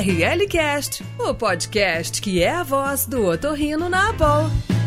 ORLcast, o podcast que é a voz do otorrino na Abol.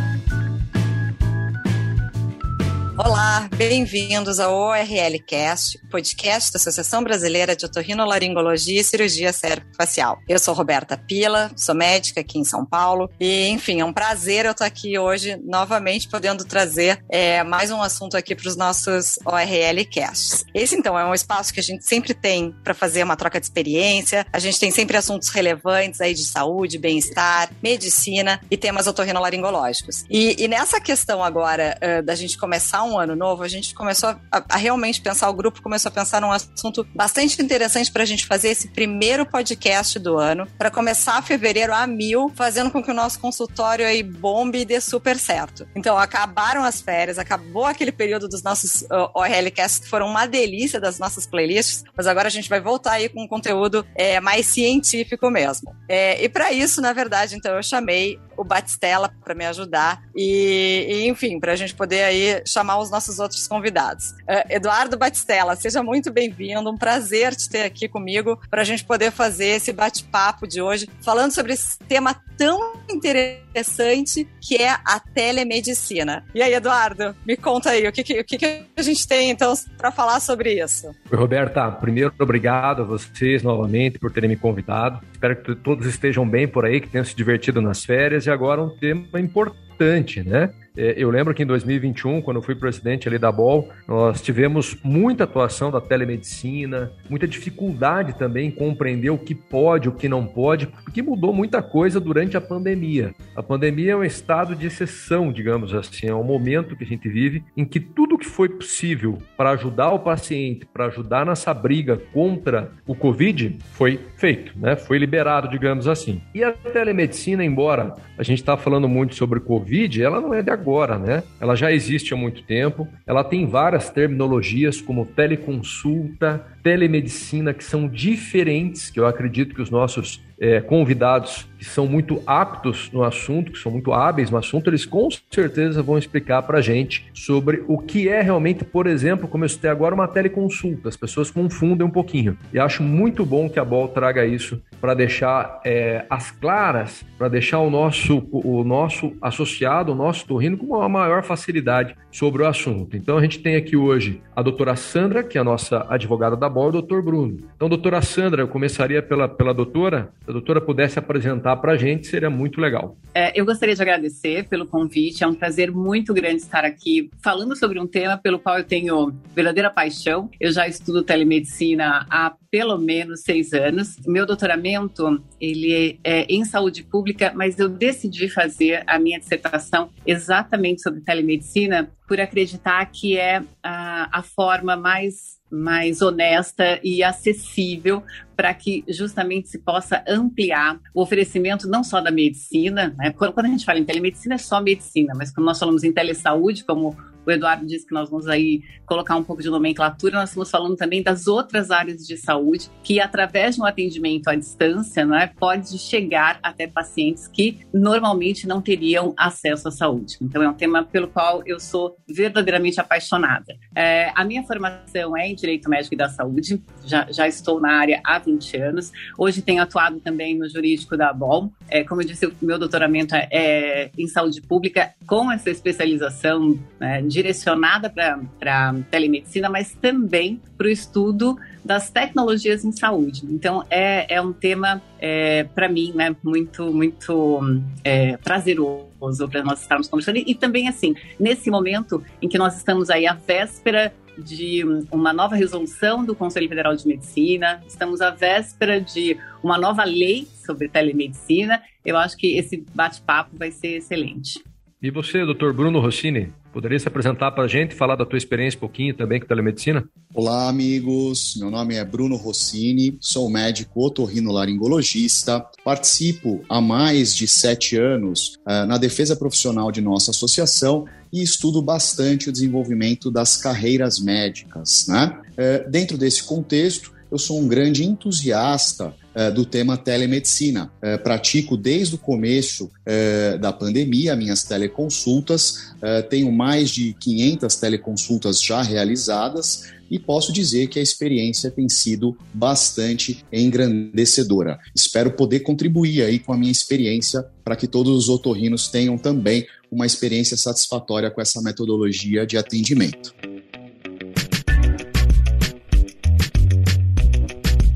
Olá, bem-vindos ao ORLcast, podcast da Associação Brasileira de Otorrinolaringologia e Cirurgia Cérebro-Facial. Eu sou Roberta Pila, sou médica aqui em São Paulo e, enfim, é um prazer eu estar aqui hoje novamente podendo trazer é, mais um assunto aqui para os nossos ORLcasts. Esse, então, é um espaço que a gente sempre tem para fazer uma troca de experiência, a gente tem sempre assuntos relevantes aí de saúde, bem-estar, medicina e temas otorrinolaringológicos. E, e nessa questão agora uh, da gente começar um ano novo, a gente começou a, a, realmente pensar, o grupo começou a pensar num assunto bastante interessante para a gente fazer esse primeiro podcast do ano, para começar fevereiro a mil, fazendo com que o nosso consultório aí bombe e dê super certo. Então, acabaram as férias, acabou aquele período dos nossos uh, ORLcasts, que foram uma delícia das nossas playlists, mas agora a gente vai voltar aí com um conteúdo é, mais científico mesmo. É, e para isso, na verdade, então, eu chamei o Batistella para me ajudar e, e enfim, para a gente poder aí chamar os nossos outros convidados. Uh, Eduardo Batistella, seja muito bem-vindo, um prazer te ter aqui comigo para a gente poder fazer esse bate-papo de hoje, falando sobre esse tema tão interessante que é a telemedicina. E aí, Eduardo, me conta aí, o que, que, o que, que a gente tem então para falar sobre isso? Roberta, primeiro, obrigado a vocês novamente por terem me convidado. Espero que todos estejam bem por aí, que tenham se divertido nas férias e agora um tema importante, né? É, eu lembro que em 2021, quando eu fui presidente ali da BOL, nós tivemos muita atuação da telemedicina, muita dificuldade também em compreender o que pode, o que não pode, porque mudou muita coisa durante a pandemia. A pandemia é um estado de exceção, digamos assim, é um momento que a gente vive em que tudo que foi possível para ajudar o paciente, para ajudar nessa briga contra o Covid, foi feito, né? Foi liberado, digamos assim. E a telemedicina, embora a gente está falando muito sobre Covid, ela não é de agora, né? Ela já existe há muito tempo. Ela tem várias terminologias como teleconsulta, telemedicina que são diferentes, que eu acredito que os nossos é, convidados que são muito aptos no assunto, que são muito hábeis no assunto, eles com certeza vão explicar para a gente sobre o que é realmente, por exemplo, como eu citei agora, uma teleconsulta. As pessoas confundem um pouquinho. E acho muito bom que a BOL traga isso para deixar é, as claras, para deixar o nosso, o nosso associado, o nosso torrino, com uma maior facilidade sobre o assunto. Então a gente tem aqui hoje a doutora Sandra, que é a nossa advogada da O doutor Bruno. Então, doutora Sandra, eu começaria pela, pela doutora. Se a doutora pudesse apresentar para a gente, seria muito legal. É, eu gostaria de agradecer pelo convite. É um prazer muito grande estar aqui falando sobre um tema pelo qual eu tenho verdadeira paixão. Eu já estudo telemedicina há pelo menos seis anos. Meu doutoramento ele é em saúde pública, mas eu decidi fazer a minha dissertação exatamente sobre telemedicina por acreditar que é a, a forma mais mais honesta e acessível para que justamente se possa ampliar o oferecimento não só da medicina, né? quando, a gente fala em telemedicina é só medicina, mas quando nós falamos em telesaúde, como o Eduardo disse que nós vamos aí colocar um pouco de nomenclatura, nós estamos falando também das outras áreas de saúde que, através de um atendimento à distância, não é, pode chegar até pacientes que normalmente não teriam acesso à saúde. Então, é um tema pelo qual eu sou verdadeiramente apaixonada. É, a minha formação é em Direito Médico e da Saúde, já, já estou na área há 20 anos. Hoje tenho atuado também no jurídico da ABOL. É, como eu disse, o meu doutoramento é, é em saúde pública, com essa especialização né, direcionada para telemedicina, mas também para o estudo das tecnologias em saúde. Então, é, é um tema, é, para mim, né, muito, muito é, prazeroso para nós estarmos conversando. E, também, assim, nesse momento em que nós estamos aí à véspera de uma nova resolução do Conselho Federal de Medicina, estamos à véspera de uma nova lei sobre telemedicina. Eu acho que esse bate-papo vai ser excelente. E você, doutor Bruno Rossini, poderia se apresentar para a gente, falar da tua experiência um pouquinho também com telemedicina? Olá, amigos. Meu nome é Bruno Rossini, sou médico otorrinolaringologista. Participo há mais de sete anos uh, na defesa profissional de nossa associação e estudo bastante o desenvolvimento das carreiras médicas. Né? Uh, dentro desse contexto, eu sou um grande entusiasta do tema telemedicina. Uh, pratico desde o começo uh, da pandemia minhas teleconsultas, tenho mais de 500 teleconsultas já realizadas e posso dizer que a experiência tem sido bastante engrandecedora. Espero poder contribuir aí com a minha experiência para que todos os otorrinos tenham também uma experiência satisfatória com essa metodologia de atendimento.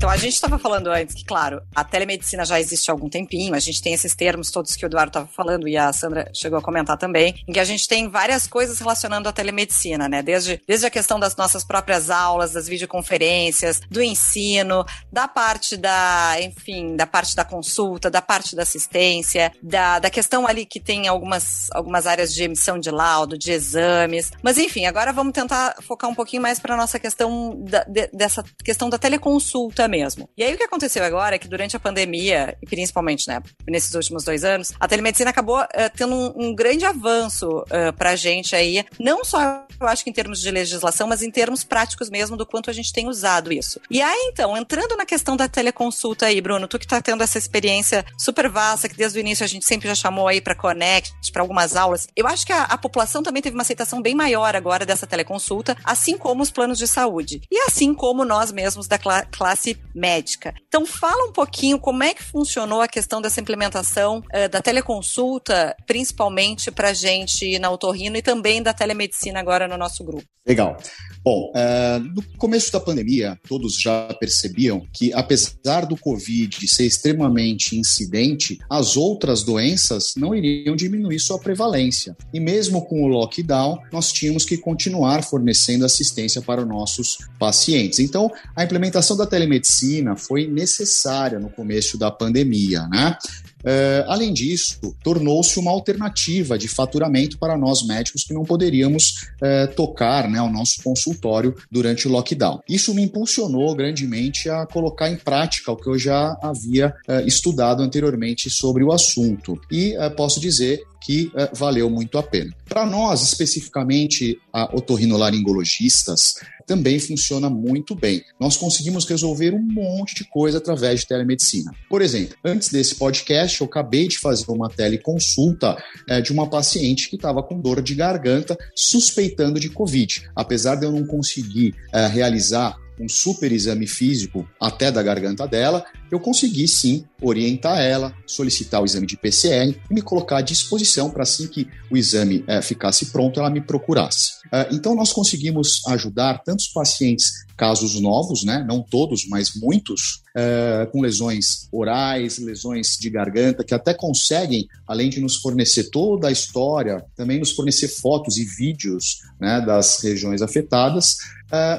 Então, a gente estava falando antes que, claro, a telemedicina já existe há algum tempinho, a gente tem esses termos todos que o Eduardo estava falando e a Sandra chegou a comentar também, em que a gente tem várias coisas relacionando a telemedicina, né? Desde, desde a questão das nossas próprias aulas, das videoconferências, do ensino, da parte da, enfim, da parte da consulta, da parte da assistência, da, da questão ali que tem algumas, algumas áreas de emissão de laudo, de exames. Mas, enfim, agora vamos tentar focar um pouquinho mais para nossa questão da, de, dessa questão da teleconsulta mesmo. E aí o que aconteceu agora é que durante a pandemia, e principalmente né, nesses últimos dois anos, a telemedicina acabou uh, tendo um, um, grande avanço uh, pra gente aí, não só eu acho que em termos de legislação, mas em termos práticos mesmo do quanto a gente tem usado isso. E aí, então, entrando na questão da teleconsulta aí, Bruno, tu que tá tendo essa experiência super vasta, que desde o início a gente sempre já chamou aí para Connect, para algumas aulas, eu acho que a, a população também teve uma aceitação bem maior agora dessa teleconsulta, assim como os planos de saúde. E assim como nós mesmos da cl classe médica. Então, fala um pouquinho como é que funcionou a questão dessa implementação uh, da teleconsulta, principalmente para gente na Otorrino e também da telemedicina agora no nosso grupo. Legal. Bom, uh, no começo da pandemia, todos já percebiam que, apesar do Covid ser extremamente incidente, as outras doenças não iriam diminuir sua prevalência. E mesmo com o lockdown, nós tínhamos que continuar fornecendo assistência para os nossos pacientes. Então, a implementação da telemedicina foi necessária no começo da pandemia, né? Uh, além disso, tornou-se uma alternativa de faturamento para nós médicos que não poderíamos uh, tocar né, o nosso consultório durante o lockdown. Isso me impulsionou grandemente a colocar em prática o que eu já havia uh, estudado anteriormente sobre o assunto. E posso dizer que valeu muito a pena. Para nós, especificamente, a otorrinolaringologistas, também funciona muito bem. Nós conseguimos resolver um monte de coisa através de telemedicina. Por exemplo, antes desse podcast, eu acabei de fazer uma teleconsulta é, de uma paciente que estava com dor de garganta, suspeitando de Covid. Apesar de eu não conseguir é, realizar um super exame físico até da garganta dela, eu consegui sim orientar ela, solicitar o exame de PCR e me colocar à disposição para assim que o exame é, ficasse pronto, ela me procurasse. É, então nós conseguimos ajudar tantos pacientes, casos novos, né, não todos, mas muitos, é, com lesões orais, lesões de garganta, que até conseguem, além de nos fornecer toda a história, também nos fornecer fotos e vídeos né, das regiões afetadas,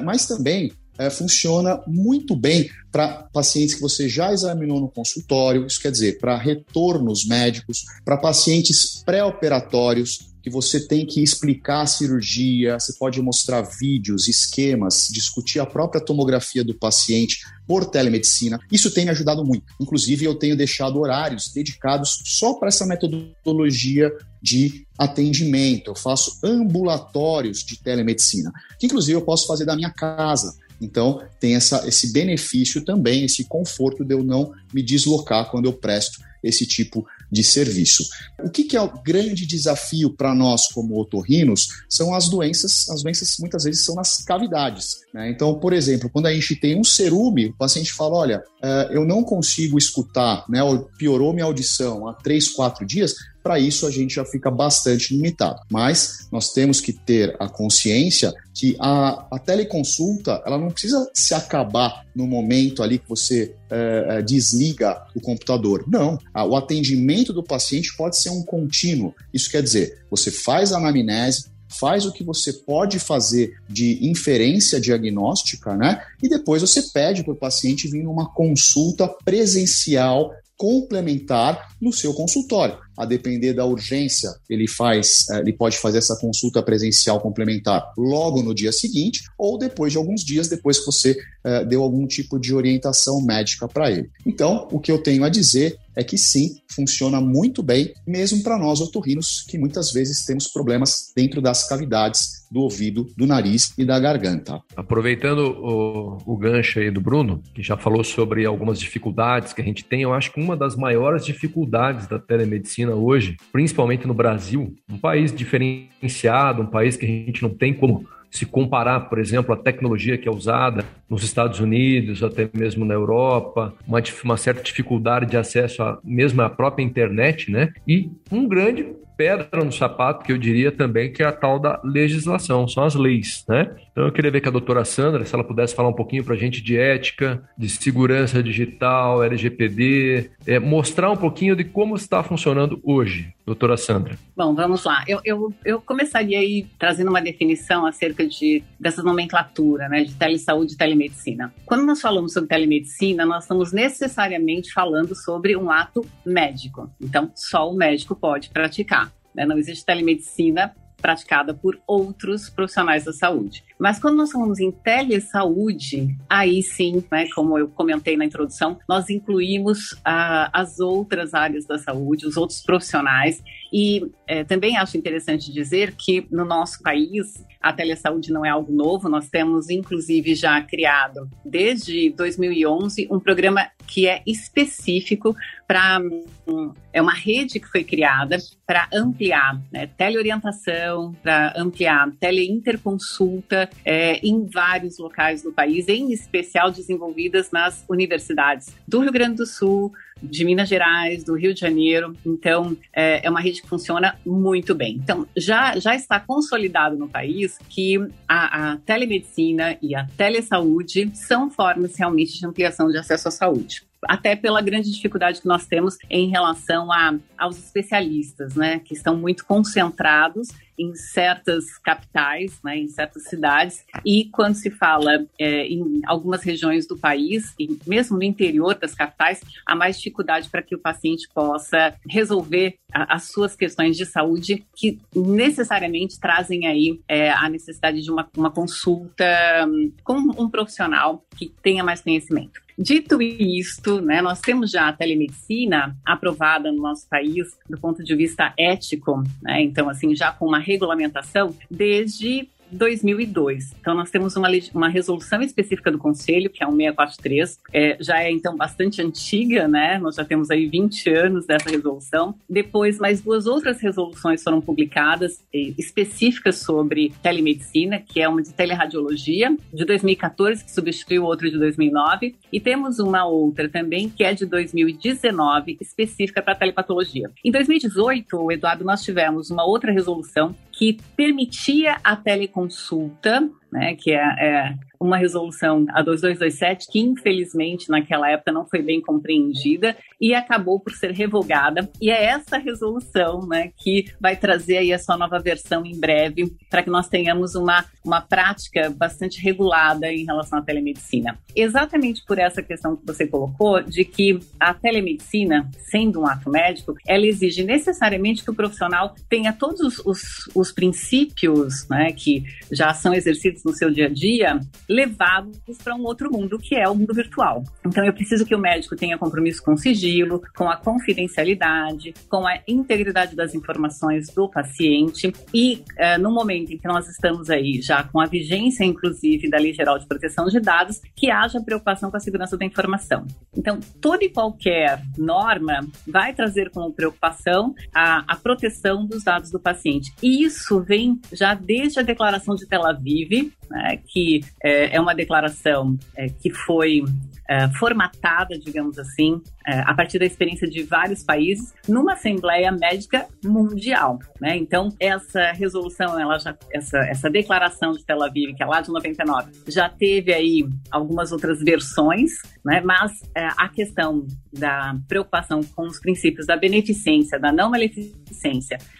mas também é, funciona muito bem para pacientes que você já examinou no consultório, isso quer dizer, para retornos médicos, para pacientes pré-operatórios, que você tem que explicar a cirurgia, você pode mostrar vídeos, esquemas, discutir a própria tomografia do paciente por telemedicina. Isso tem me ajudado muito. Inclusive, eu tenho deixado horários dedicados só para essa metodologia de atendimento. Eu faço ambulatórios de telemedicina, que inclusive eu posso fazer da minha casa. Então, tem essa, esse benefício também, esse conforto de eu não me deslocar quando eu presto esse tipo de serviço. O que, que é o grande desafio para nós como otorrinos são as doenças, as doenças muitas vezes são nas cavidades. Né? Então, por exemplo, quando a gente tem um cerume, o paciente fala, olha, uh, eu não consigo escutar, né, ou piorou minha audição há três, quatro dias, para isso a gente já fica bastante limitado. Mas nós temos que ter a consciência que a, a teleconsulta ela não precisa se acabar no momento ali que você é, desliga o computador. Não, o atendimento do paciente pode ser um contínuo. Isso quer dizer, você faz a anamnese, faz o que você pode fazer de inferência diagnóstica, né? E depois você pede para o paciente vir numa consulta presencial complementar no seu consultório. A depender da urgência, ele faz, eh, ele pode fazer essa consulta presencial complementar logo no dia seguinte ou depois de alguns dias depois que você uh, deu algum tipo de orientação médica para ele. Então, o que eu tenho a dizer é que sim, funciona muito bem, mesmo para nós otorrinos, que muitas vezes temos problemas dentro das cavidades do ouvido, do nariz e da garganta. Aproveitando o, o gancho aí do Bruno, que já falou sobre algumas dificuldades que a gente tem, eu acho que uma das maiores dificuldades da telemedicina hoje, principalmente no Brasil, um país diferenciado, um país que a gente não tem como se comparar, por exemplo, a tecnologia que é usada nos Estados Unidos, até mesmo na Europa, uma, uma certa dificuldade de acesso a mesmo à própria internet, né? E um grande pedra no sapato, que eu diria também que é a tal da legislação, são as leis, né? Então eu queria ver com a doutora Sandra, se ela pudesse falar um pouquinho para a gente de ética, de segurança digital, LGPD, é, mostrar um pouquinho de como está funcionando hoje, doutora Sandra. Bom, vamos lá. Eu, eu, eu começaria aí trazendo uma definição acerca de, dessa nomenclatura, né, de telesaúde e telemedicina. Quando nós falamos sobre telemedicina, nós estamos necessariamente falando sobre um ato médico. Então, só o médico pode praticar. Né? Não existe telemedicina praticada por outros profissionais da saúde. Mas quando nós falamos em telesaúde, aí sim, né, como eu comentei na introdução, nós incluímos ah, as outras áreas da saúde, os outros profissionais. E é, também acho interessante dizer que no nosso país a telesaúde não é algo novo, nós temos inclusive já criado desde 2011 um programa que é específico para um, é uma rede que foi criada para ampliar né, teleorientação, para ampliar teleinterconsulta é, em vários locais do país, em especial desenvolvidas nas universidades do Rio Grande do Sul, de Minas Gerais, do Rio de Janeiro. Então, é, é, uma rede que funciona muito bem. Então, já, já está consolidado no país que a, a telemedicina e a telesaúde são formas realmente de ampliação de acesso à saúde até pela grande dificuldade que nós temos em relação a, aos especialistas, né, que estão muito concentrados em certas capitais, né, em certas cidades, e quando se fala é, em algumas regiões do país, e mesmo no interior das capitais, há mais dificuldade para que o paciente possa resolver a, as suas questões de saúde, que necessariamente trazem aí é, a necessidade de uma, uma consulta um, com um profissional que tenha mais conhecimento. Dito isto, né, nós temos já a telemedicina aprovada no nosso país do ponto de vista ético, né, então assim já com uma regulamentação desde 2002. Então, nós temos uma, uma resolução específica do Conselho, que é o 643, é, já é então bastante antiga, né? Nós já temos aí 20 anos dessa resolução. Depois, mais duas outras resoluções foram publicadas específicas sobre telemedicina, que é uma de teleradiologia, de 2014, que substituiu outra de 2009, e temos uma outra também, que é de 2019, específica para telepatologia. Em 2018, Eduardo, nós tivemos uma outra resolução que permitia a teleconsulta, né, que é, é uma resolução, a 2227, que infelizmente naquela época não foi bem compreendida e acabou por ser revogada. E é essa resolução né, que vai trazer aí a sua nova versão em breve, para que nós tenhamos uma, uma prática bastante regulada em relação à telemedicina. Exatamente por essa questão que você colocou, de que a telemedicina, sendo um ato médico, ela exige necessariamente que o profissional tenha todos os, os, os princípios né, que já são exercidos no seu dia a dia levados para um outro mundo, que é o mundo virtual. Então, eu preciso que o médico tenha compromisso com o sigilo, com a confidencialidade, com a integridade das informações do paciente e, uh, no momento em que nós estamos aí já com a vigência, inclusive, da Lei Geral de Proteção de Dados, que haja preocupação com a segurança da informação. Então, toda e qualquer norma vai trazer como preocupação a, a proteção dos dados do paciente. E isso vem já desde a Declaração de Tel Aviv, né, que é, é, uma declaração é, que foi é, formatada, digamos assim, é, a partir da experiência de vários países, numa Assembleia Médica Mundial. Né? Então, essa resolução, ela já, essa, essa declaração de Tel Aviv, que é lá de 99, já teve aí algumas outras versões, né? mas é, a questão da preocupação com os princípios da beneficência, da não maleficência,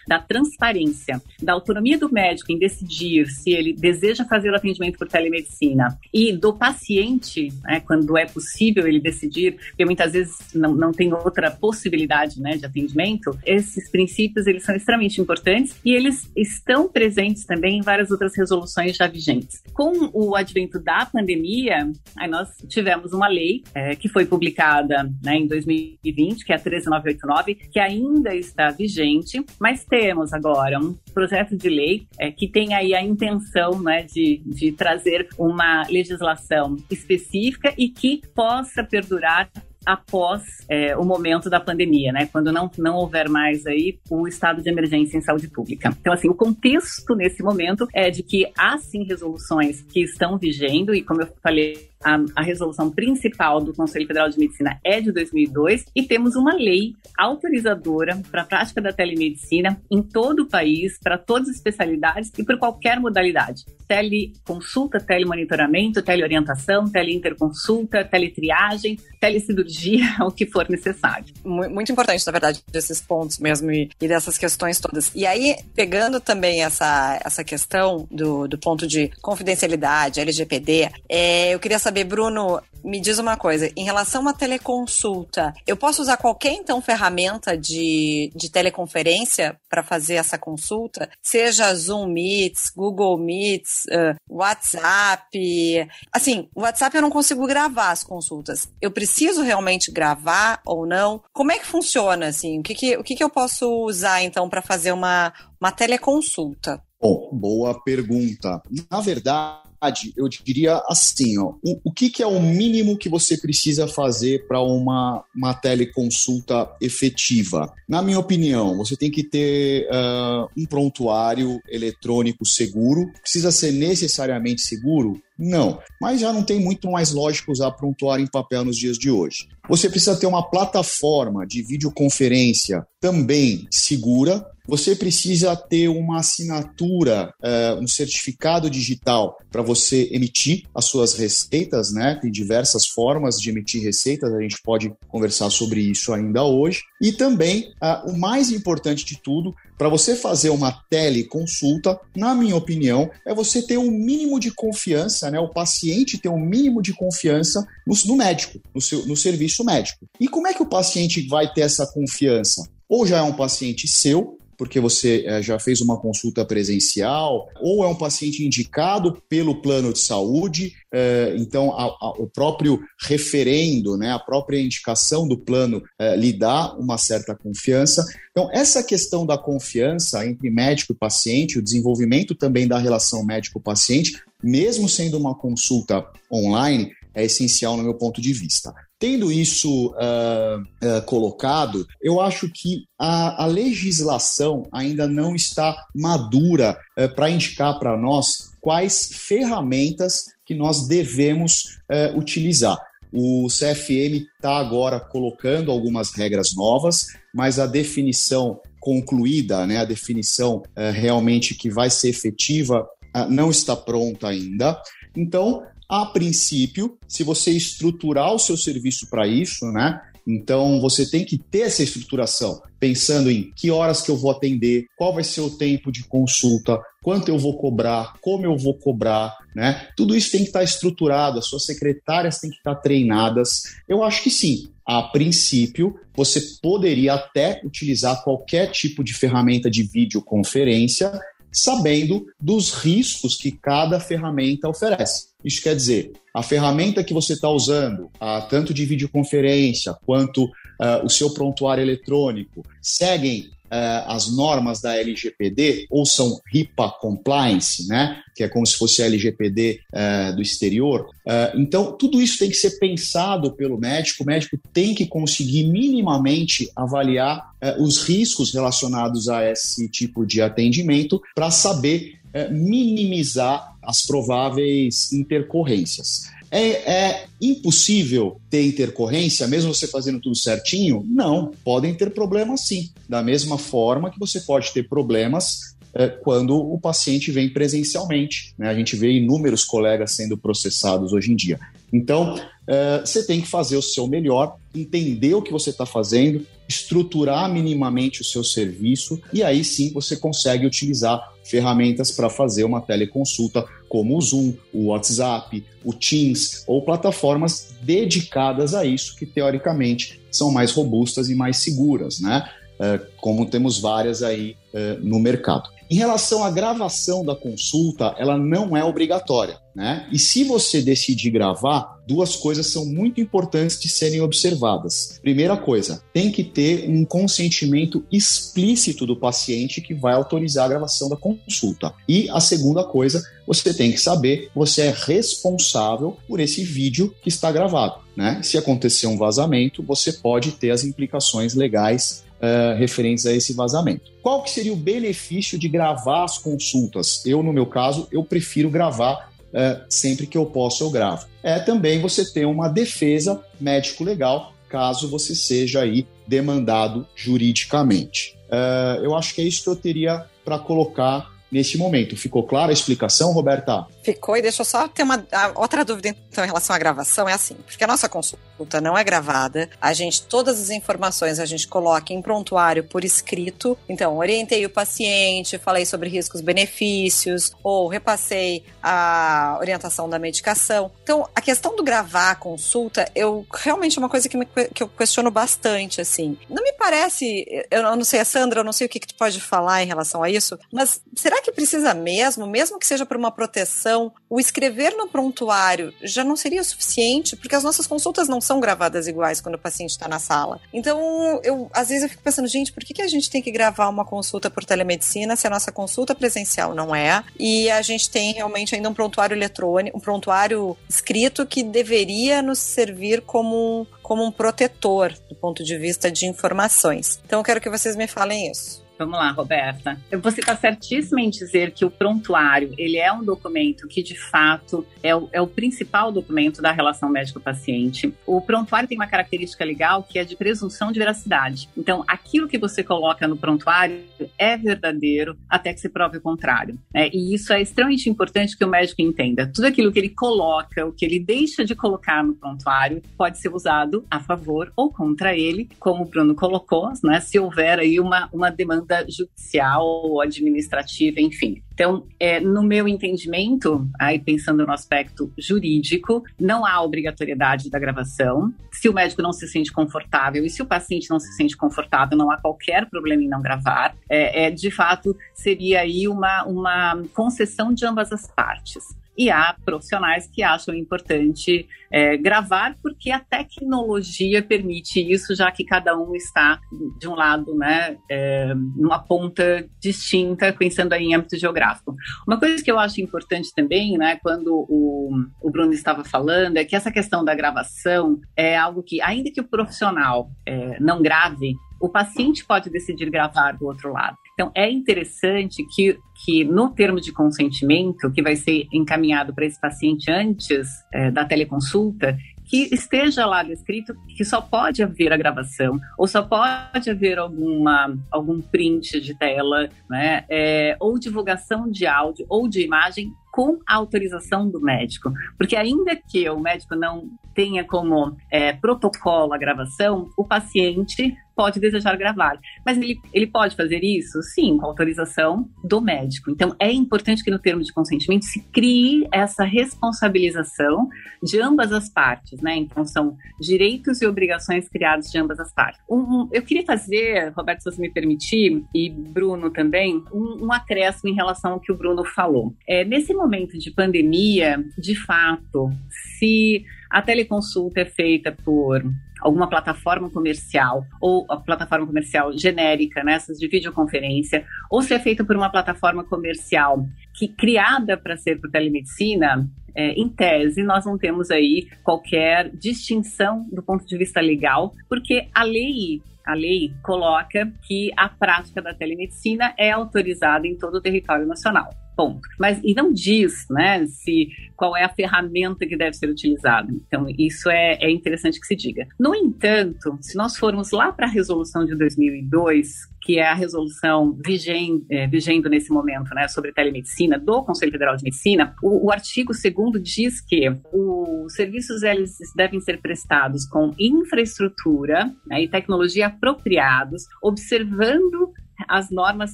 da transparência, da autonomia do médico em decidir se ele deseja fazer o atendimento por telemedicina e do paciente, né, quando é possível ele decidir, porque muitas vezes não, não tem outra possibilidade né, de atendimento, esses princípios eles são extremamente importantes e eles estão presentes também em várias outras resoluções já vigentes. Com o advento da pandemia, nós tivemos uma lei é, que foi publicada né, em 2020, que é a 13989, que ainda está vigente, mas temos agora um projeto de lei é, que tem aí a intenção né, de, de trazer uma legislação específica e que possa perdurar após é, o momento da pandemia, né? Quando não, não houver mais aí o estado de emergência em saúde pública. Então, assim, o contexto nesse momento é de que há sim resoluções que estão vigendo e, como eu falei a, a, resolução principal do Conselho Federal de Medicina é de 2002 e temos uma lei autorizadora para a prática da telemedicina em todo o país, para todas as especialidades e por qualquer modalidade. Teleconsulta, telemonitoramento, teleorientação, teleinterconsulta, teletriagem, telecirurgia, o que for necessário. Muito importante, na verdade, desses pontos mesmo e, e dessas questões todas. E aí, pegando também essa, essa questão do, do ponto de confidencialidade, LGPD, é, eu queria saber saber, Bruno, me diz uma coisa, em relação à teleconsulta, eu posso usar qualquer então ferramenta de, de teleconferência para fazer essa consulta, seja Zoom Meets, Google Meets, uh, WhatsApp. Assim, o WhatsApp eu não consigo gravar as consultas. Eu preciso realmente gravar ou não? Como é que funciona assim? O que, que, o que, que eu posso usar então para fazer uma, uma teleconsulta? Bom, boa pergunta. Na verdade, eu diria assim, ó, o, o que, que, é o mínimo que você precisa fazer para uma, uma teleconsulta efetiva? Na minha opinião, você tem que ter uh, um prontuário eletrônico seguro. Precisa ser necessariamente seguro? Não, mas já não tem muito mais lógico usar prontuário em papel nos dias de hoje. Você precisa ter uma plataforma de videoconferência também segura. Você precisa ter uma assinatura, uh, um certificado digital para você emitir as suas receitas, né? Tem diversas formas de emitir receitas, a gente pode conversar sobre isso ainda hoje. E também, uh, o mais importante de tudo, para você fazer uma teleconsulta, na minha opinião, é você ter um mínimo de confiança, né? O paciente ter um mínimo de confiança no, no médico, no, seu, no serviço médico. E como é que o paciente vai ter essa confiança? Ou já é um paciente seu, porque você é, já fez uma consulta presencial, ou é um paciente indicado pelo plano de saúde, é, então a, a, o próprio referendo, né, a própria indicação do plano é, lhe dá uma certa confiança. Então, essa questão da confiança entre médico e paciente, o desenvolvimento também da relação médico-paciente, mesmo sendo uma consulta online, é essencial no meu ponto de vista. Tendo isso uh, uh, colocado, eu acho que a, a, legislação ainda não está madura uh, para indicar para nós quais ferramentas que nós devemos utilizar. O CFM está agora colocando algumas regras novas, mas a definição concluída, né, a definição realmente que vai ser efetiva, não está pronta ainda. Então, a princípio, se você estruturar o seu serviço para isso, né? Então você tem que ter essa estruturação, pensando em que horas que eu vou atender, qual vai ser o tempo de consulta, quanto eu vou cobrar, como eu vou cobrar, né? Tudo isso tem que estar estruturado, as suas secretárias têm que estar treinadas. Eu acho que sim. A princípio, você poderia até utilizar qualquer tipo de ferramenta de videoconferência sabendo dos riscos que cada ferramenta oferece. Isso quer dizer, a ferramenta que você está usando, a, tanto de videoconferência quanto uh, o seu prontuário eletrônico, seguem uh, as normas da LGPD ou são HIPAA compliance, né? Que é como se fosse a LGPD uh, eh, do exterior. Então, tudo isso tem que ser pensado pelo médico. O médico tem que conseguir minimamente avaliar os riscos relacionados a esse tipo de atendimento para saber minimizar as prováveis intercorrências. É, é, impossível ter intercorrência, mesmo você fazendo tudo certinho? Não, podem ter problemas sim. Da mesma forma que você pode ter problemas é, quando o paciente vem presencialmente. Né? A gente vê inúmeros colegas sendo processados hoje em dia. Então, é, você tem que fazer o seu melhor, entender o que você está fazendo, estruturar minimamente o seu serviço e aí sim você consegue utilizar ferramentas para fazer uma teleconsulta como o Zoom, o WhatsApp, o Teams ou plataformas dedicadas a isso que teoricamente são mais robustas e mais seguras, né? É, como temos várias aí é, no mercado. Em relação à gravação da consulta, ela não é obrigatória, né? E se você decidir gravar, duas coisas são muito importantes de serem observadas. Primeira coisa, tem que ter um consentimento explícito do paciente que vai autorizar a gravação da consulta. E a segunda coisa, você tem que saber, você é responsável por esse vídeo que está gravado. Né? Se acontecer um vazamento, você pode ter as implicações legais uh, referentes a esse vazamento. Qual que seria o benefício de gravar as consultas? Eu, no meu caso, eu prefiro gravar é, sempre que eu posso eu gravo. É também você ter uma defesa médico-legal caso você seja aí demandado juridicamente. É, eu acho que é isso que eu teria para colocar nesse momento. Ficou clara a explicação, Roberta? Ficou, e deixa eu só ter uma outra dúvida então em relação à gravação, é assim, porque a nossa consulta não é gravada, a gente, todas as informações a gente coloca em prontuário por escrito, então orientei o paciente, falei sobre riscos, benefícios, ou repassei a orientação da medicação. Então, a questão do gravar a consulta, eu realmente é uma coisa que, me, que eu questiono bastante, assim. Não me parece, eu não sei, a Sandra, eu não sei o que, que tu pode falar em relação a isso, mas será que precisa mesmo, mesmo que seja por uma proteção, o escrever no prontuário já não seria suficiente? Porque as nossas consultas não são gravadas iguais quando o paciente está na sala. Então, eu às vezes eu fico pensando, gente, por que, que a gente tem que gravar uma consulta por telemedicina se a nossa consulta presencial não é? E a gente tem realmente ainda um prontuário eletrônico, um prontuário escrito que deveria nos servir como, como um protetor do ponto de vista de informações. Então, eu quero que vocês me falem isso. Vamos lá, Roberta. Você está certíssima em dizer que o prontuário ele é um documento que, de fato, é o, é o principal documento da relação médico-paciente. O prontuário tem uma característica legal que é de presunção de veracidade. Então, aquilo que você coloca no prontuário é verdadeiro até que se prove o contrário. Né? E isso é extremamente importante que o médico entenda. Tudo aquilo que ele coloca, o que ele deixa de colocar no prontuário, pode ser usado a favor ou contra ele, como o Bruno colocou, né? se houver aí uma, uma demanda demanda judicial ou administrativa, enfim. Então, é, no meu entendimento, aí pensando no aspecto jurídico, não há obrigatoriedade da gravação. Se o médico não se sente confortável e se o paciente não se sente confortável, não há qualquer problema em não gravar. É, é de fato, seria aí uma, uma concessão de ambas as partes e há profissionais que acham importante é, gravar porque a tecnologia permite isso, já que cada um está de um lado, né, é, numa ponta distinta, pensando em âmbito geográfico. Uma coisa que eu acho importante também, né, quando o, o Bruno estava falando, é que essa questão da gravação é algo que, ainda que o profissional é, não grave, o paciente pode decidir gravar do outro lado. Então, é interessante que, que no termo de consentimento, que vai ser encaminhado para esse paciente antes é, da teleconsulta, que esteja lá descrito que só pode haver a gravação ou só pode haver alguma, algum print de tela, né, é, ou divulgação de áudio ou de imagem com a autorização do médico. Porque ainda que o médico não tenha como é, protocolo a gravação, o paciente pode desejar gravar. Mas ele, ele pode fazer isso? Sim, com autorização do médico. Então, é importante que no termo de consentimento se crie essa responsabilização de ambas as partes, né? Então, são direitos e obrigações criados de ambas as partes. Um, eu queria fazer, Roberto, se você me permitir, e Bruno também, um, um acréscimo em relação ao que o Bruno falou. É, nesse momento de pandemia, de fato, se a teleconsulta é feita por alguma plataforma comercial ou a plataforma comercial genérica, né, de videoconferência, ou se é feita por uma plataforma comercial que criada para ser por telemedicina, é, em tese, nós não temos aí qualquer distinção do ponto de vista legal, porque a lei a lei coloca que a prática da telemedicina é autorizada em todo o território nacional ponto. Mas e não diz, né, se qual é a ferramenta que deve ser utilizada. Então isso é, é interessante que se diga. No entanto, se nós formos lá para a resolução de 2002 que é a resolução vigendo, é, vigendo nesse momento, né, sobre telemedicina do Conselho Federal de Medicina, o, o artigo 2 diz que os serviços eles devem ser prestados com infraestrutura né, e tecnologia apropriados, observando as normas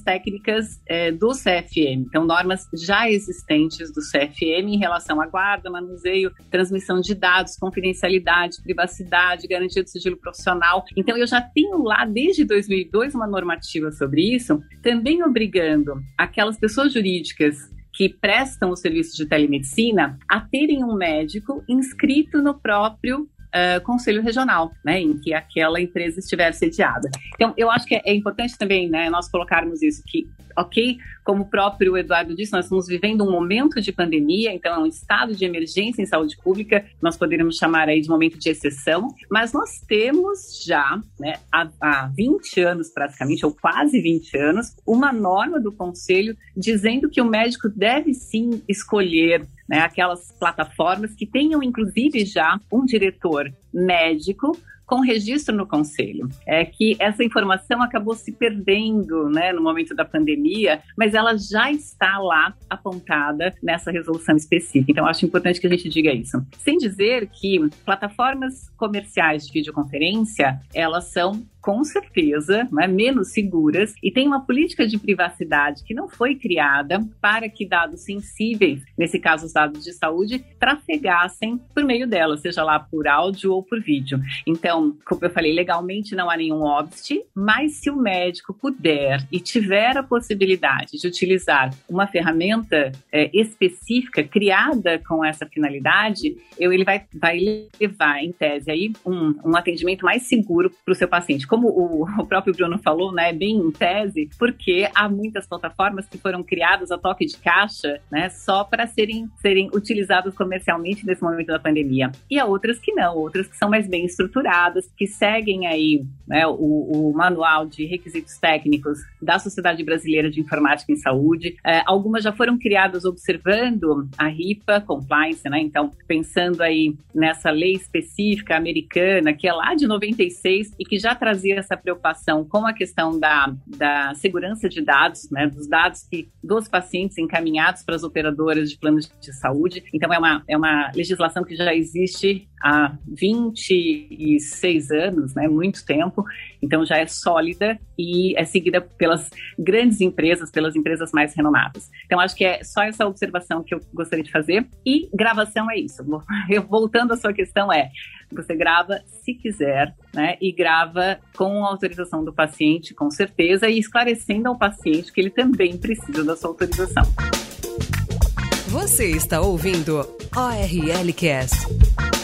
técnicas é, do CFM, então normas já existentes do CFM em relação à guarda, manuseio, transmissão de dados, confidencialidade, privacidade, garantia do sigilo profissional. Então eu já tenho lá desde 2002 uma normativa sobre isso, também obrigando aquelas pessoas jurídicas que prestam o serviço de telemedicina a terem um médico inscrito no próprio Uh, conselho regional, né, em que aquela empresa estiver sediada. Então, eu acho que é, é importante também, né, nós colocarmos isso, que ok? Como o próprio Eduardo disse, nós estamos vivendo um momento de pandemia, então é um estado de emergência em saúde pública, nós poderíamos chamar aí de momento de exceção, mas nós temos já, né, há, há 20 anos praticamente, ou quase 20 anos, uma norma do Conselho dizendo que o médico deve sim escolher né, aquelas plataformas que tenham, inclusive, já um diretor médico com registro no conselho. É que essa informação acabou se perdendo né, no momento da pandemia, mas ela já está lá apontada nessa resolução específica. Então, acho importante que a gente diga isso. Sem dizer que plataformas comerciais de videoconferência, elas são com certeza, né, menos seguras e tem uma política de privacidade que não foi criada para que dados sensíveis, nesse caso os dados de saúde, trafegassem por meio dela, seja lá por áudio ou por vídeo. Então, como eu falei, legalmente não há nenhum OBST, mas se o médico puder e tiver a possibilidade de utilizar uma ferramenta é, específica criada com essa finalidade, eu, ele vai, vai levar, em tese, aí, um, um atendimento mais seguro para o seu paciente como o, próprio Bruno falou, né, bem em tese, porque há muitas plataformas que foram criadas a toque de caixa, né, só para serem, serem utilizadas comercialmente nesse momento da pandemia. E há outras que não, outras que são mais bem estruturadas, que seguem aí né, o, o manual de requisitos técnicos da Sociedade Brasileira de Informática em Saúde. É, algumas já foram criadas observando a RIPA Compliance, né? Então, pensando aí nessa lei específica americana, que é lá de 96 e que já trazia trazia essa preocupação com a questão da, da segurança de dados, né, dos dados que, dos pacientes encaminhados para as operadoras de planos de saúde. Então, é uma, é uma legislação que já existe há 26 anos, né, muito tempo, então já é sólida e é seguida pelas grandes empresas, pelas empresas mais renomadas. Então acho que é só essa observação que eu gostaria de fazer. E gravação é isso. Eu, voltando à sua questão é, você grava se quiser, né, e grava com autorização do paciente, com certeza, e esclarecendo ao paciente que ele também precisa da sua autorização. Você está ouvindo ORL Cast.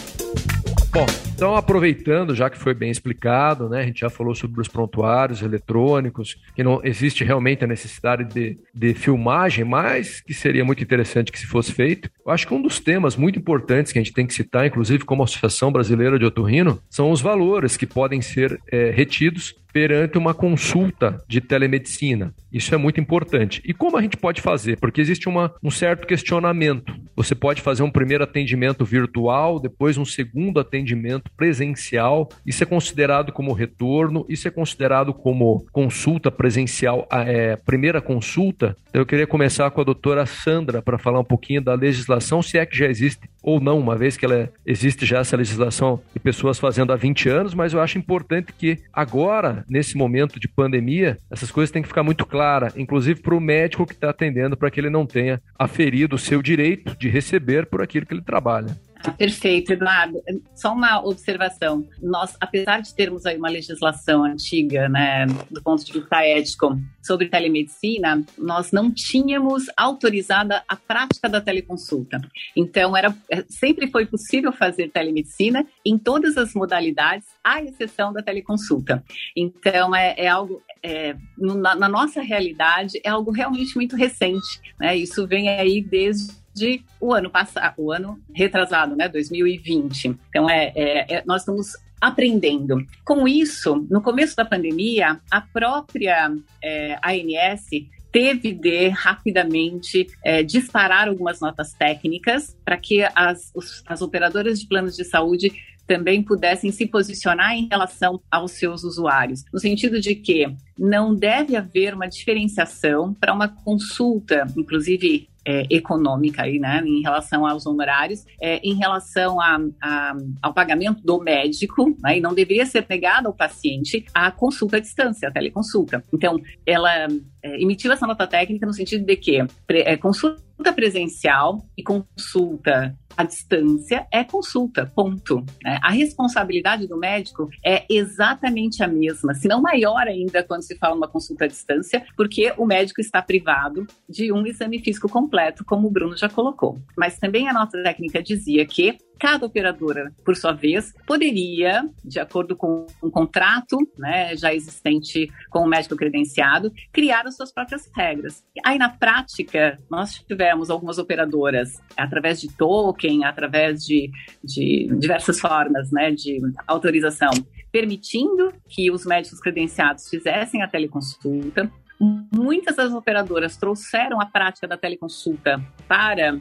Bom, então aproveitando, já que foi bem explicado, né, a gente já falou sobre os prontuários eletrônicos, que não existe realmente a necessidade de, de filmagem, mas que seria muito interessante que se fosse feito. Eu acho que um dos temas muito importantes que a gente tem que citar, inclusive como Associação Brasileira de Otorrino, são os valores que podem ser é, retidos perante uma consulta de telemedicina. Isso é muito importante. E como a gente pode fazer? Porque existe uma, um certo questionamento. Você pode fazer um primeiro atendimento virtual, depois um segundo atendimento presencial. Isso é considerado como retorno, isso é considerado como consulta presencial, é, primeira consulta. Então, eu queria começar com a doutora Sandra para falar um pouquinho da legislação, se é que já existe ou não, uma vez que ela existe já essa legislação de pessoas fazendo há 20 anos, mas eu acho importante que agora, nesse momento de pandemia, essas coisas têm que ficar muito claras, inclusive para o médico que está atendendo, para que ele não tenha aferido o seu direito de receber por aquilo que ele trabalha. Perfeito, Eduardo. Só uma observação. Nós, apesar de termos aí uma legislação antiga, né, do ponto de vista ético, sobre telemedicina, nós não tínhamos autorizada a prática da teleconsulta. Então, era, é, sempre foi possível fazer telemedicina em todas as modalidades, à exceção da teleconsulta. Então, é, é algo, é, na, na, nossa realidade, é algo realmente muito recente. Né? Isso vem aí desde de o ano passado, o ano retrasado, né, 2020. Então, é, é, é, nós estamos aprendendo. Com isso, no começo da pandemia, a própria é, ANS teve de rapidamente é, disparar algumas notas técnicas para que as, os, as operadoras de planos de saúde também pudessem se posicionar em relação aos seus usuários, no sentido de que não deve haver uma diferenciação para uma consulta, inclusive é, econômica aí, né, em relação aos honorários, é, em relação a, a, ao pagamento do médico, né, e não deveria ser negado ao paciente a consulta à distância, a teleconsulta. Então, ela é, emitiu essa nota técnica no sentido de que pre, é, consulta presencial e consulta a distância é consulta, ponto. Né? A responsabilidade do médico é exatamente a mesma, se não maior ainda quando se fala uma consulta à distância, porque o médico está privado de um exame físico completo, como o Bruno já colocou. Mas também a nossa técnica dizia que cada operadora, por sua vez, poderia, de acordo com um contrato né, já existente com o médico credenciado, criar as suas próprias regras. Aí, na prática, nós tivemos algumas operadoras, através de token, através de, de diversas formas né, de autorização, permitindo que os médicos credenciados fizessem a teleconsulta, Muitas das operadoras trouxeram a prática da teleconsulta para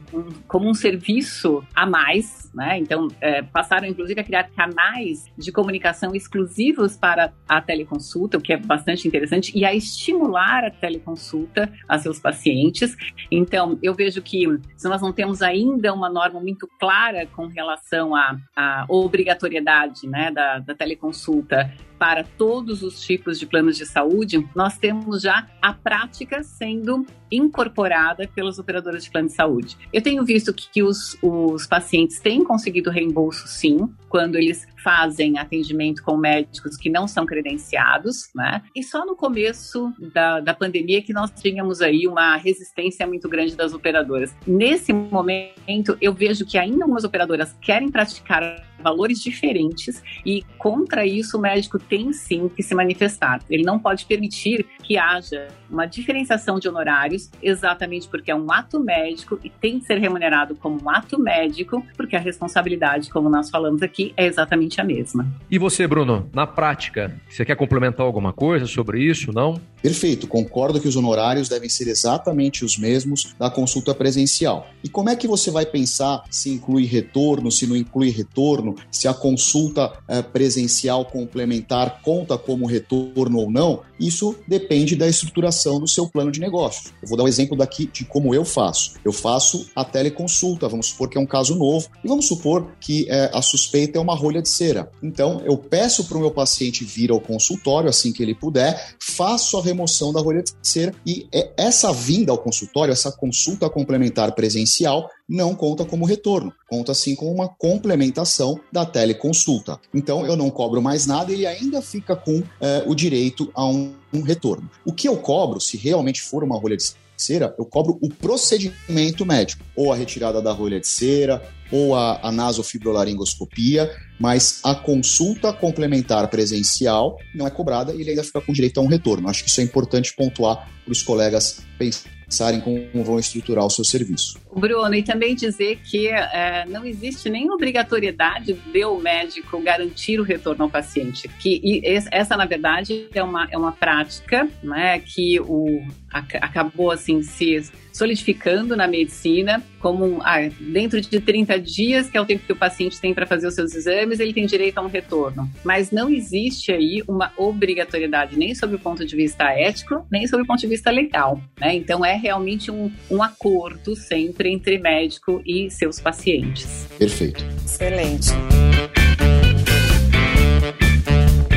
como um serviço a mais, né? Então é, passaram inclusive a criar canais de comunicação exclusivos para a teleconsulta, o que é bastante interessante, e a estimular a teleconsulta a seus pacientes. Então eu vejo que se nós não temos ainda uma norma muito clara com relação à, à obrigatoriedade, né, da, da teleconsulta para todos os tipos de planos de saúde, nós temos já a prática sendo incorporada pelas operadoras de plano de saúde. Eu tenho visto que os, os pacientes têm conseguido reembolso, sim, quando eles fazem atendimento com médicos que não são credenciados, né? E só no começo da, da pandemia que nós tínhamos aí uma resistência muito grande das operadoras. Nesse momento, eu vejo que ainda algumas operadoras querem praticar valores diferentes e contra isso o médico tem sim que se manifestar. Ele não pode permitir que haja uma diferenciação de honorários exatamente porque é um ato médico e tem que ser remunerado como um ato médico, porque a responsabilidade, como nós falamos aqui, é exatamente a mesma. E você, Bruno, na prática, você quer complementar alguma coisa sobre isso, não? Perfeito, concordo que os honorários devem ser exatamente os mesmos da consulta presencial. E como é que você vai pensar se inclui retorno, se não inclui retorno, se a consulta eh, presencial complementar conta como retorno ou não? Isso depende da estruturação do seu plano de negócio. Eu vou dar um exemplo daqui de como eu faço. Eu faço a teleconsulta, vamos supor que é um caso novo, e vamos supor que eh, a suspeita é uma rolha de cera. Então, eu peço para o meu paciente vir ao consultório assim que ele puder, faço a remoção da rolha de cera e é essa vinda ao consultório, essa consulta complementar presencial, não conta como retorno, conta sim como uma complementação da teleconsulta. Então, eu não cobro mais nada ele ainda fica com é, o direito a um, um retorno. O que eu cobro, se realmente for uma rolha de cera, eu cobro o procedimento médico, ou a retirada da rolha de cera, ou a, a nasofibrolaringoscopia, mas a consulta complementar presencial não é cobrada e ele ainda fica com direito a um retorno. Acho que isso é importante pontuar para os colegas pensarem como vão estruturar o seu serviço. Bruno, e também dizer que é, não existe nem obrigatoriedade de o médico garantir o retorno ao paciente. Que essa, na verdade, é uma, é uma prática né, que o, acabou assim se solidificando na medicina como ah, dentro de 30 dias, que é o tempo que o paciente tem para fazer os seus exames, ele tem direito a um retorno. Mas não existe aí uma obrigatoriedade, nem sob o ponto de vista ético, nem sob o ponto de vista legal. Né? Então é realmente um, um acordo sempre entre médico e seus pacientes. Perfeito. Excelente.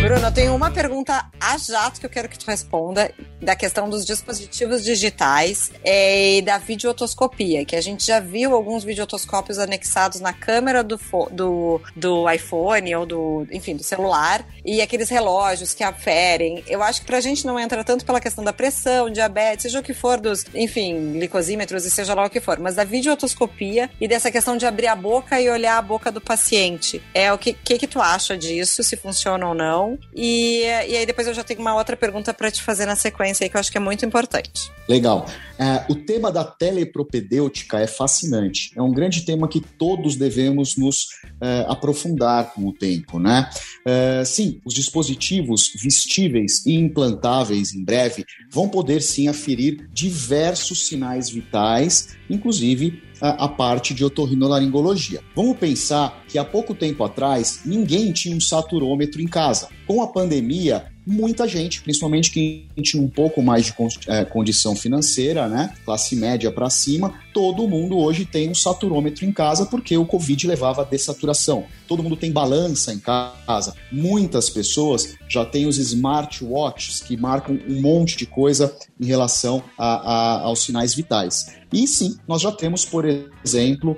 Bruno, eu tenho uma pergunta a jato que eu quero que tu responda da questão dos dispositivos digitais é, e da videotoscopia, que a gente já viu alguns videotoscópios anexados na câmera do, do, do iPhone ou do, enfim, do celular e aqueles relógios que aferem. Eu acho que pra gente não entra tanto pela questão da pressão, diabetes, seja o que for dos, enfim, glicosímetros e seja lá o que for, mas da videotoscopia e dessa questão de abrir a boca e olhar a boca do paciente. É o que, que, que tu acha disso, se funciona ou não? E, e aí depois eu já tenho uma outra pergunta para te fazer na sequência aí que eu acho que é muito importante. Legal. É, o tema da telepropedêutica é fascinante. É um grande tema que todos devemos nos é, aprofundar com o tempo, né? É, sim, os dispositivos vestíveis e implantáveis em breve vão poder sim aferir diversos sinais vitais, inclusive a, parte de otorrinolaringologia. Vamos pensar que há pouco tempo atrás ninguém tinha um saturômetro em casa. Com a pandemia, muita gente, principalmente quem tinha um pouco mais de é, condição financeira, né? Classe média para cima, todo mundo hoje tem um saturômetro em casa porque o Covid levava a dessaturação. Todo mundo tem balança em casa. Muitas pessoas já têm os smartwatches que marcam um monte de coisa em relação a, a, aos sinais vitais. E sim, nós já temos, por exemplo,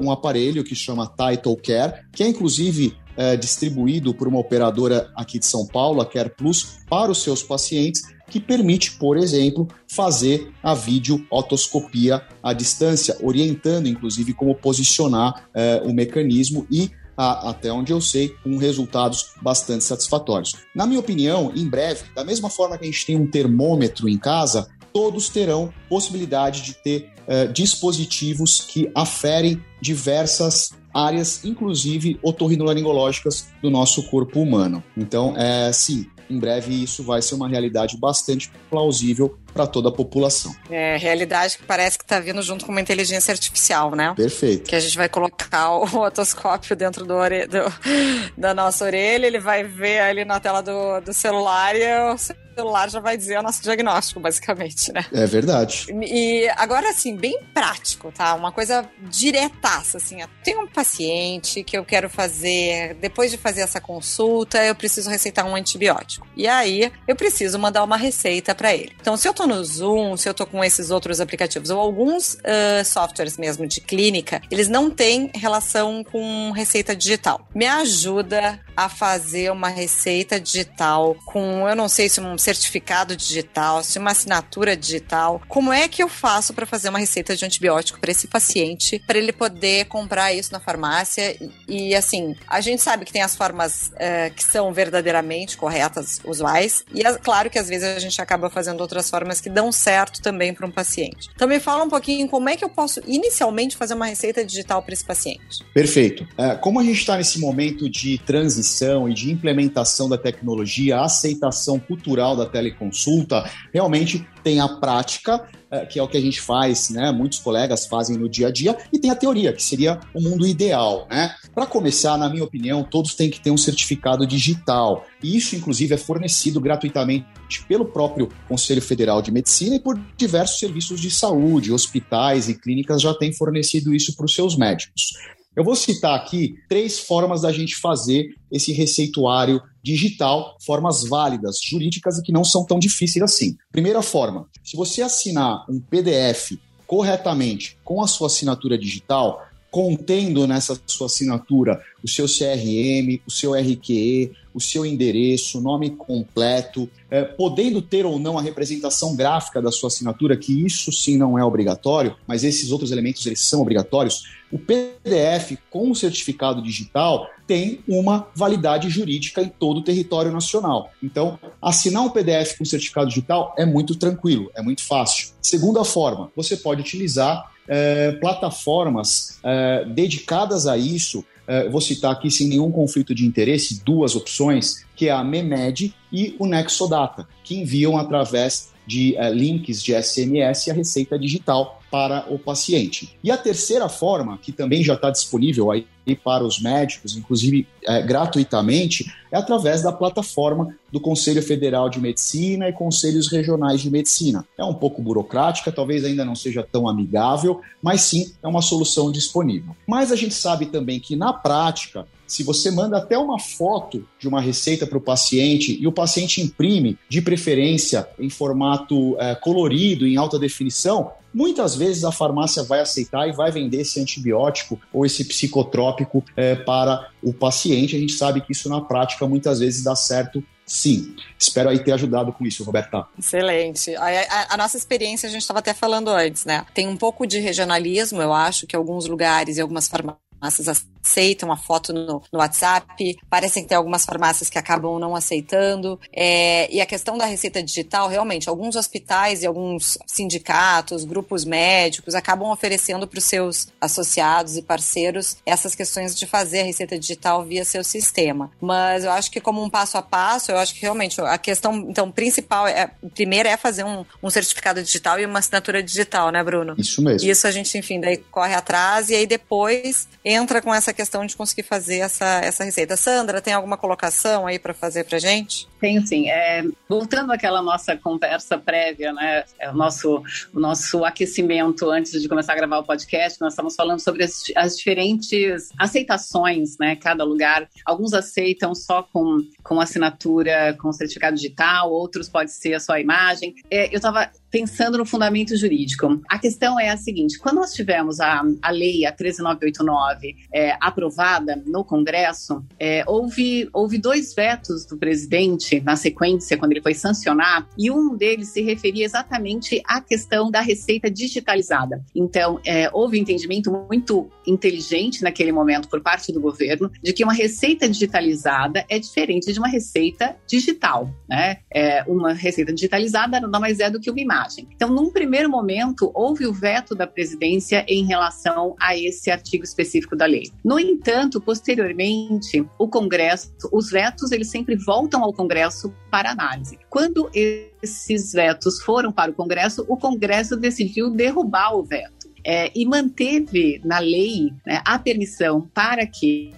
um aparelho que chama Title Care, que é inclusive é, distribuído por uma operadora aqui de São Paulo, a Care Plus, para os seus pacientes, que permite, por exemplo, fazer a vídeo otoscopia à distância, orientando inclusive como posicionar é, o mecanismo e até onde eu sei, com resultados bastante satisfatórios. Na minha opinião, em breve, da mesma forma que a gente tem um termômetro em casa, todos terão possibilidade de ter uh, dispositivos que aferem diversas áreas, inclusive otorrinolaringológicas do nosso corpo humano. Então, é, sim, em breve isso vai ser uma realidade bastante plausível para toda a população. É, realidade que parece que está vindo junto com uma inteligência artificial, né? Perfeito. Que a gente vai colocar o otoscópio dentro do, do da nossa orelha, ele vai ver ali na tela do, do celular e o celular já vai dizer o nosso diagnóstico, basicamente, né? É verdade. E agora, assim, bem prático, tá? Uma coisa diretaça, assim. Tem um paciente que eu quero fazer, depois de fazer essa consulta, eu preciso receitar um antibiótico. E aí, eu preciso mandar uma receita para ele. Então, se eu tô no Zoom, se eu tô com esses outros aplicativos, ou alguns uh, softwares mesmo de clínica, eles não têm relação com receita digital. Me ajuda a fazer uma receita digital com, eu não sei se um certificado digital, se uma assinatura digital. Como é que eu faço para fazer uma receita de antibiótico para esse paciente, para ele poder comprar isso na farmácia? E assim, a gente sabe que tem as formas uh, que são verdadeiramente corretas, usuais, e é claro que às vezes a gente acaba fazendo outras formas que dão certo também para um paciente. Então me fala um pouquinho como é que eu posso inicialmente fazer uma receita digital para esse paciente. Perfeito. É, como a gente está nesse momento de transição e de implementação da tecnologia, aceitação cultural da teleconsulta, realmente tem a prática, é, que é o que a gente faz, né? Muitos colegas fazem no dia a dia, e tem a teoria, que seria o mundo ideal, né? Para começar, na minha opinião, todos têm que ter um certificado digital. E isso, inclusive, é fornecido gratuitamente pelo próprio Conselho Federal de Medicina e por diversos serviços de saúde, hospitais e clínicas já têm fornecido isso para os seus médicos. Eu vou citar aqui três formas da gente fazer esse receituário digital, formas válidas, jurídicas e que não são tão difíceis assim. Primeira forma, se você assinar um PDF corretamente com a sua assinatura digital, contendo nessa sua assinatura o seu CRM, o seu RQE, o seu endereço, nome completo, é, podendo ter ou não a representação gráfica da sua assinatura, que isso sim não é obrigatório, mas esses outros elementos eles são obrigatórios. O PDF com o certificado digital tem uma validade jurídica em todo o território nacional. Então, assinar um PDF com certificado digital é muito tranquilo, é muito fácil. Segunda forma, você pode utilizar é, plataformas é, dedicadas a isso. É, vou citar aqui sem nenhum conflito de interesse duas opções, que é a Memed e o Nexodata, que enviam através de é, links de SMS a receita digital para o paciente. E a terceira forma, que também já está disponível aí para os médicos, inclusive é, gratuitamente, é através da plataforma do Conselho Federal de Medicina e Conselhos Regionais de Medicina. É um pouco burocrática, talvez ainda não seja tão amigável, mas sim é uma solução disponível. Mas a gente sabe também que na prática se você manda até uma foto de uma receita para o paciente e o paciente imprime, de preferência em formato é, colorido, em alta definição, muitas vezes a farmácia vai aceitar e vai vender esse antibiótico ou esse psicotrópico é, para o paciente. A gente sabe que isso na prática muitas vezes dá certo Sim, espero aí ter ajudado com isso, Roberta. Excelente. A, a, a nossa experiência, a gente estava até falando antes, né? Tem um pouco de regionalismo, eu acho, que alguns lugares e algumas farmácias aceitam a foto no, no WhatsApp. Parecem que tem algumas farmácias que acabam não aceitando. É, e a questão da receita digital, realmente, alguns hospitais e alguns sindicatos, grupos médicos acabam oferecendo para os seus associados e parceiros essas questões de fazer a receita digital via seu sistema. Mas eu acho que como um passo a passo, eu acho que realmente a questão então principal é primeiro é fazer um, um certificado digital e uma assinatura digital, né, Bruno? Isso mesmo. Isso a gente, enfim, daí corre atrás e aí depois entra com essa essa questão de conseguir fazer essa, essa receita. Sandra, tem alguma colocação aí para fazer para gente? Tenho sim. É, voltando àquela nossa conversa prévia, né, é o nosso, o nosso aquecimento antes de começar a gravar o podcast, nós estamos falando sobre as, as diferentes aceitações, né, cada lugar. Alguns aceitam só com, com assinatura, com certificado digital, outros pode ser a sua imagem. É, eu estava pensando no fundamento jurídico. A questão é a seguinte: quando nós tivemos a, a lei, a 13989, é, aprovada no Congresso, é, houve, houve dois vetos do presidente na sequência, quando ele foi sancionar, e um deles se referia exatamente à questão da receita digitalizada. Então, é, houve um entendimento muito inteligente naquele momento por parte do governo de que uma receita digitalizada é diferente de uma receita digital. Né? É, uma receita digitalizada nada mais é do que uma imagem imagem. Então, num primeiro momento, houve o veto da presidência em relação a esse artigo específico da lei. No entanto, posteriormente, o Congresso, os vetos, eles sempre voltam ao Congresso para análise. Quando esses vetos foram para o Congresso, o Congresso decidiu derrubar o veto. É, e manteve na lei né, a permissão para que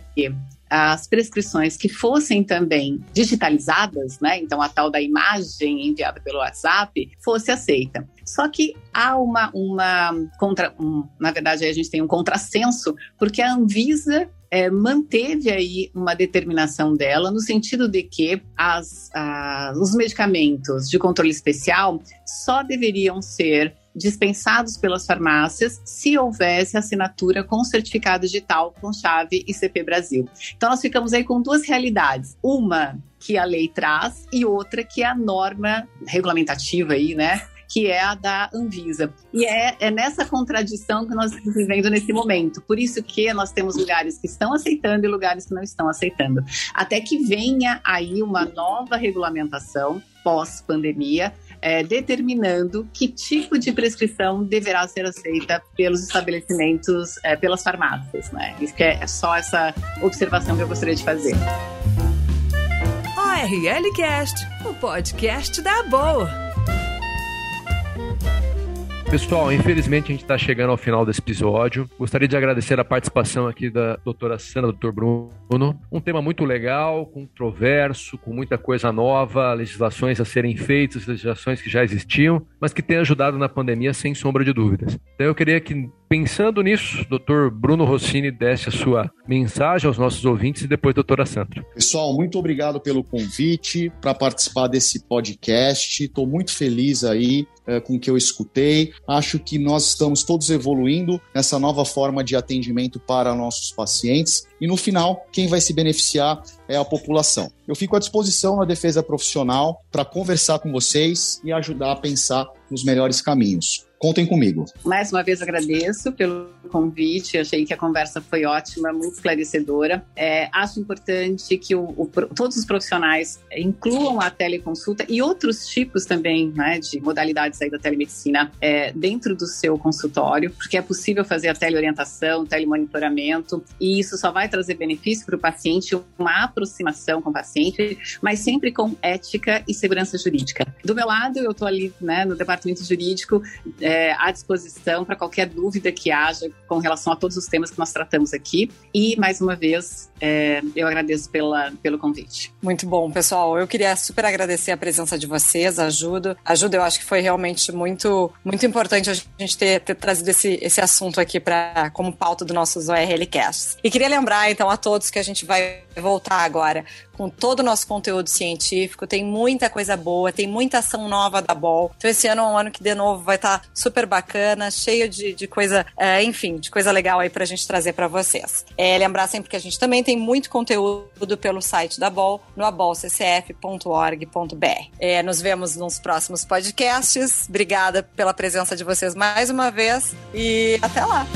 as prescrições que fossem também digitalizadas, né? Então a tal da imagem enviada pelo WhatsApp fosse aceita. Só que há uma, uma contra, um, na verdade a gente tem um contrassenso porque a Anvisa é, manteve aí uma determinação dela no sentido de que as, os medicamentos de controle especial só deveriam ser dispensados pelas farmácias se houvesse assinatura com certificado digital com chave ICP Brasil. Então nós ficamos aí com duas realidades. Uma que a lei traz e outra que é a norma regulamentativa aí, né? que é a da Anvisa. E é, é nessa contradição que nós estamos vivendo nesse momento. Por isso que nós temos lugares que estão aceitando e lugares que não estão aceitando. Até que venha aí uma nova regulamentação pós-pandemia, é, determinando que tipo de prescrição deverá ser aceita pelos estabelecimentos, é, pelas farmácias. Né? Isso que é só essa observação que eu gostaria de fazer. ORL Cast, o podcast da Boa. Pessoal, infelizmente a gente está chegando ao final desse episódio. Gostaria de agradecer a participação aqui da doutora Sandra, doutor Bruno. Um tema muito legal, controverso, com muita coisa nova, legislações a serem feitas, legislações que já existiam, mas que têm ajudado na pandemia sem sombra de dúvidas. Então eu queria que Pensando nisso, doutor Bruno Rossini desse a sua mensagem aos nossos ouvintes e depois doutora Sandra. Pessoal, muito obrigado pelo convite para participar desse podcast. Estou muito feliz aí é, com o que eu escutei. Acho que nós estamos todos evoluindo nessa nova forma de atendimento para nossos pacientes e no final, quem vai se beneficiar é a população. Eu fico à disposição na defesa profissional para conversar com vocês e ajudar a pensar nos melhores caminhos. Contem comigo. Mais uma vez agradeço pelo convite. Achei que a conversa foi ótima, muito esclarecedora. É, acho importante que o, o, todos os profissionais incluam a teleconsulta e outros tipos também né, de modalidades da telemedicina é, dentro do seu consultório, porque é possível fazer a teleorientação, telemonitoramento, e isso só vai trazer benefício para o paciente, uma aproximação com o paciente, mas sempre com ética e segurança jurídica. Do meu lado, eu estou ali né, no departamento jurídico. É, é, à disposição para qualquer dúvida que haja com relação a todos os temas que nós tratamos aqui. E, mais uma vez, é, eu agradeço pela, pelo convite. Muito bom, pessoal. Eu queria super agradecer a presença de vocês, ajuda. Ajuda, eu acho que foi realmente muito, muito importante a gente ter, ter trazido esse, esse assunto aqui para como pauta do nossos ORL Casts. E queria lembrar, então, a todos que a gente vai voltar agora com todo o nosso conteúdo científico. Tem muita coisa boa, tem muita ação nova da BOL. Então, esse ano é um ano que, de novo, vai estar tá super bacana, cheio de, de coisa, é, enfim, de coisa legal aí pra gente trazer para vocês. É, lembrar sempre que a gente também tem muito conteúdo pelo site da BOL, no abolccf.org.br. É, nos vemos nos próximos podcasts. Obrigada pela presença de vocês mais uma vez e até lá!